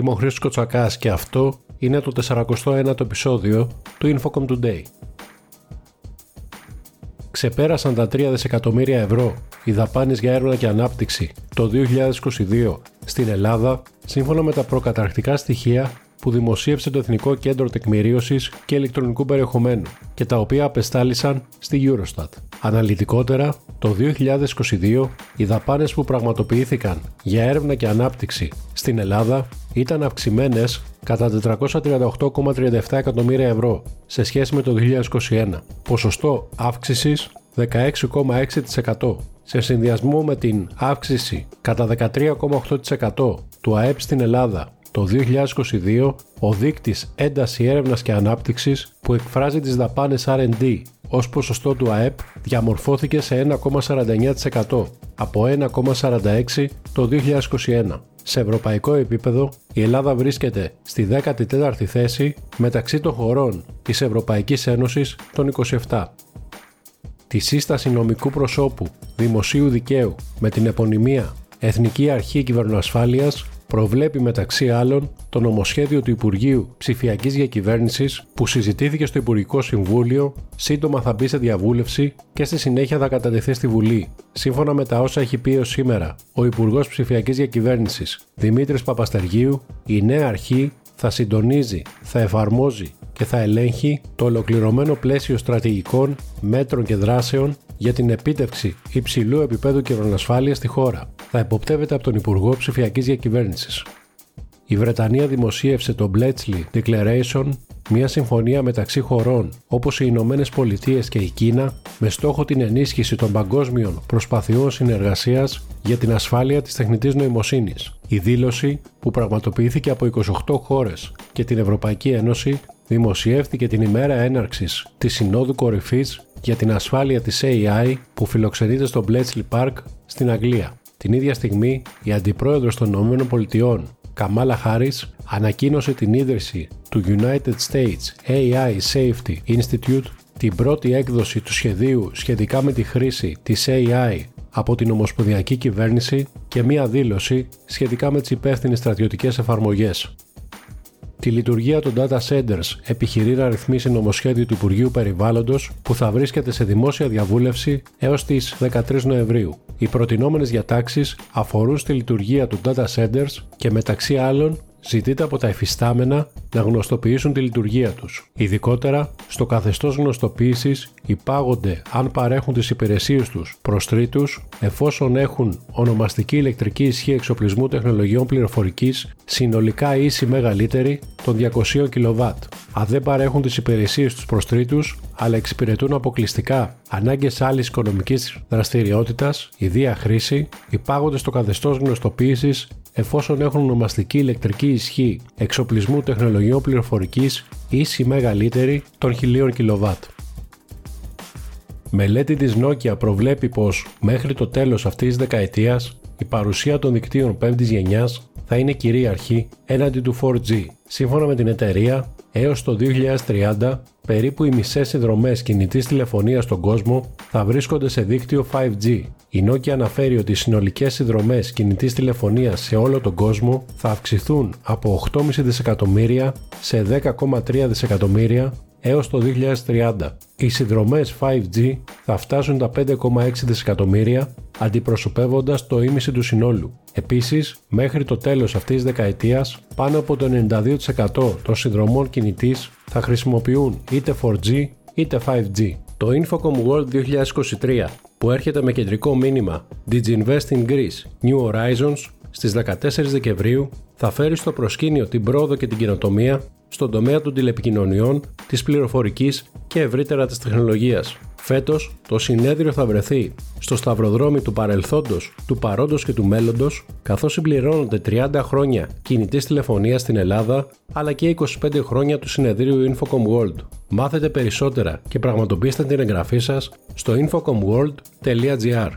Είμαι ο Χρήστος Κοτσακάς και αυτό είναι το 49ο επεισόδιο του Infocom Today. Ξεπέρασαν τα 3 δισεκατομμύρια ευρώ οι δαπάνες για έρευνα και ανάπτυξη το 2022 στην Ελλάδα σύμφωνα με τα προκαταρκτικά στοιχεία που δημοσίευσε το Εθνικό Κέντρο Τεκμηρίωσης και Ηλεκτρονικού Περιεχομένου και τα οποία απεστάλησαν στη Eurostat. Αναλυτικότερα, το 2022 οι δαπάνες που πραγματοποιήθηκαν για έρευνα και ανάπτυξη στην Ελλάδα ήταν αυξημένες κατά 438,37 εκατομμύρια ευρώ σε σχέση με το 2021, ποσοστό αύξησης 16,6% σε συνδυασμό με την αύξηση κατά 13,8% του ΑΕΠ στην Ελλάδα το 2022, ο δείκτης ένταση έρευνας και ανάπτυξης που εκφράζει τις δαπάνες R&D ως ποσοστό του ΑΕΠ διαμορφώθηκε σε 1,49% από 1,46% το 2021. Σε ευρωπαϊκό επίπεδο, η Ελλάδα βρίσκεται στη 14η θέση μεταξύ των χωρών της Ευρωπαϊκής Ένωσης των 27. Τη σύσταση νομικού προσώπου δημοσίου δικαίου με την επωνυμία Εθνική Αρχή Κυβερνοασφάλειας προβλέπει μεταξύ άλλων το νομοσχέδιο του Υπουργείου Ψηφιακής Διακυβέρνησης που συζητήθηκε στο Υπουργικό Συμβούλιο, σύντομα θα μπει σε διαβούλευση και στη συνέχεια θα κατατεθεί στη Βουλή. Σύμφωνα με τα όσα έχει πει ω σήμερα ο Υπουργός Ψηφιακής Διακυβέρνησης Δημήτρης Παπαστεργίου, η νέα αρχή θα συντονίζει, θα εφαρμόζει και θα ελέγχει το ολοκληρωμένο πλαίσιο στρατηγικών, μέτρων και δράσεων για την επίτευξη υψηλού επίπεδου κυβερνοασφάλειας στη χώρα. Θα υποπτεύεται από τον Υπουργό Ψηφιακής Διακυβέρνησης. Η Βρετανία δημοσίευσε το Bletchley Declaration, μια συμφωνία μεταξύ χωρών όπως οι Ηνωμένες Πολιτείες και η Κίνα, με στόχο την ενίσχυση των παγκόσμιων προσπαθειών συνεργασίας για την ασφάλεια της τεχνητής νοημοσύνης. Η δήλωση, που πραγματοποιήθηκε από 28 χώρες και την Ευρωπαϊκή Ένωση, δημοσιεύτηκε την ημέρα έναρξης της Συνόδου Κορυφής για την ασφάλεια της AI που φιλοξενείται στο Bletchley Park στην Αγγλία. Την ίδια στιγμή, η Αντιπρόεδρος των ΗΠΑ, Καμάλα Χάρις, ανακοίνωσε την ίδρυση του United States AI Safety Institute, την πρώτη έκδοση του σχεδίου σχετικά με τη χρήση της AI από την Ομοσπονδιακή Κυβέρνηση και μία δήλωση σχετικά με τις υπεύθυνες στρατιωτικές εφαρμογές. Τη λειτουργία των data centers επιχειρεί να ρυθμίσει νομοσχέδιο του Υπουργείου Περιβάλλοντος που θα βρίσκεται σε δημόσια διαβούλευση έως τις 13 Νοεμβρίου. Οι προτινόμενες διατάξεις αφορούν στη λειτουργία των data centers και μεταξύ άλλων ζητείται από τα εφιστάμενα να γνωστοποιήσουν τη λειτουργία τους. Ειδικότερα, στο καθεστώς γνωστοποίησης υπάγονται αν παρέχουν τις υπηρεσίες τους προς τρίτους εφόσον έχουν ονομαστική ηλεκτρική ισχύ εξοπλισμού τεχνολογιών πληροφορικής συνολικά ίση μεγαλύτερη των 200 kW. Αν δεν παρέχουν τις υπηρεσίες τους προς τρίτους, αλλά εξυπηρετούν αποκλειστικά ανάγκες άλλης οικονομικής δραστηριότητας, ιδία χρήση, υπάγονται στο καθεστώς γνωστοποίησης εφόσον έχουν ονομαστική ηλεκτρική ισχύ εξοπλισμού τεχνολογιών πληροφορικής ίση μεγαλύτερη των 1000 kW. Μελέτη της Nokia προβλέπει πως μέχρι το τέλος αυτής της δεκαετίας η παρουσία των δικτύων 5ης γενιάς θα είναι κυρίαρχη έναντι του 4G. Σύμφωνα με την εταιρεία, έως το 2030 περίπου οι μισές συνδρομές κινητής τηλεφωνίας στον κόσμο θα βρίσκονται σε δίκτυο 5G. Η Nokia αναφέρει ότι οι συνολικές συνδρομές κινητής τηλεφωνίας σε όλο τον κόσμο θα αυξηθούν από 8,5 δισεκατομμύρια σε 10,3 δισεκατομμύρια έως το 2030. Οι συνδρομές 5G θα φτάσουν τα 5,6 δισεκατομμύρια αντιπροσωπεύοντας το ίμιση του συνόλου. Επίσης, μέχρι το τέλος αυτής της δεκαετίας, πάνω από το 92% των συνδρομών κινητής θα χρησιμοποιούν είτε 4G είτε 5G. Το Infocom World 2023 που έρχεται με κεντρικό μήνυμα Diginvest in Greece New Horizons στις 14 Δεκεμβρίου θα φέρει στο προσκήνιο την πρόοδο και την κοινοτομία στον τομέα των τηλεπικοινωνιών, της πληροφορικής και ευρύτερα της τεχνολογίας. Φέτος, το συνέδριο θα βρεθεί στο σταυροδρόμι του παρελθόντος, του παρόντος και του μέλλοντος, καθώς συμπληρώνονται 30 χρόνια κινητής τηλεφωνίας στην Ελλάδα, αλλά και 25 χρόνια του συνεδρίου Infocom World. Μάθετε περισσότερα και πραγματοποιήστε την εγγραφή σας στο infocomworld.gr.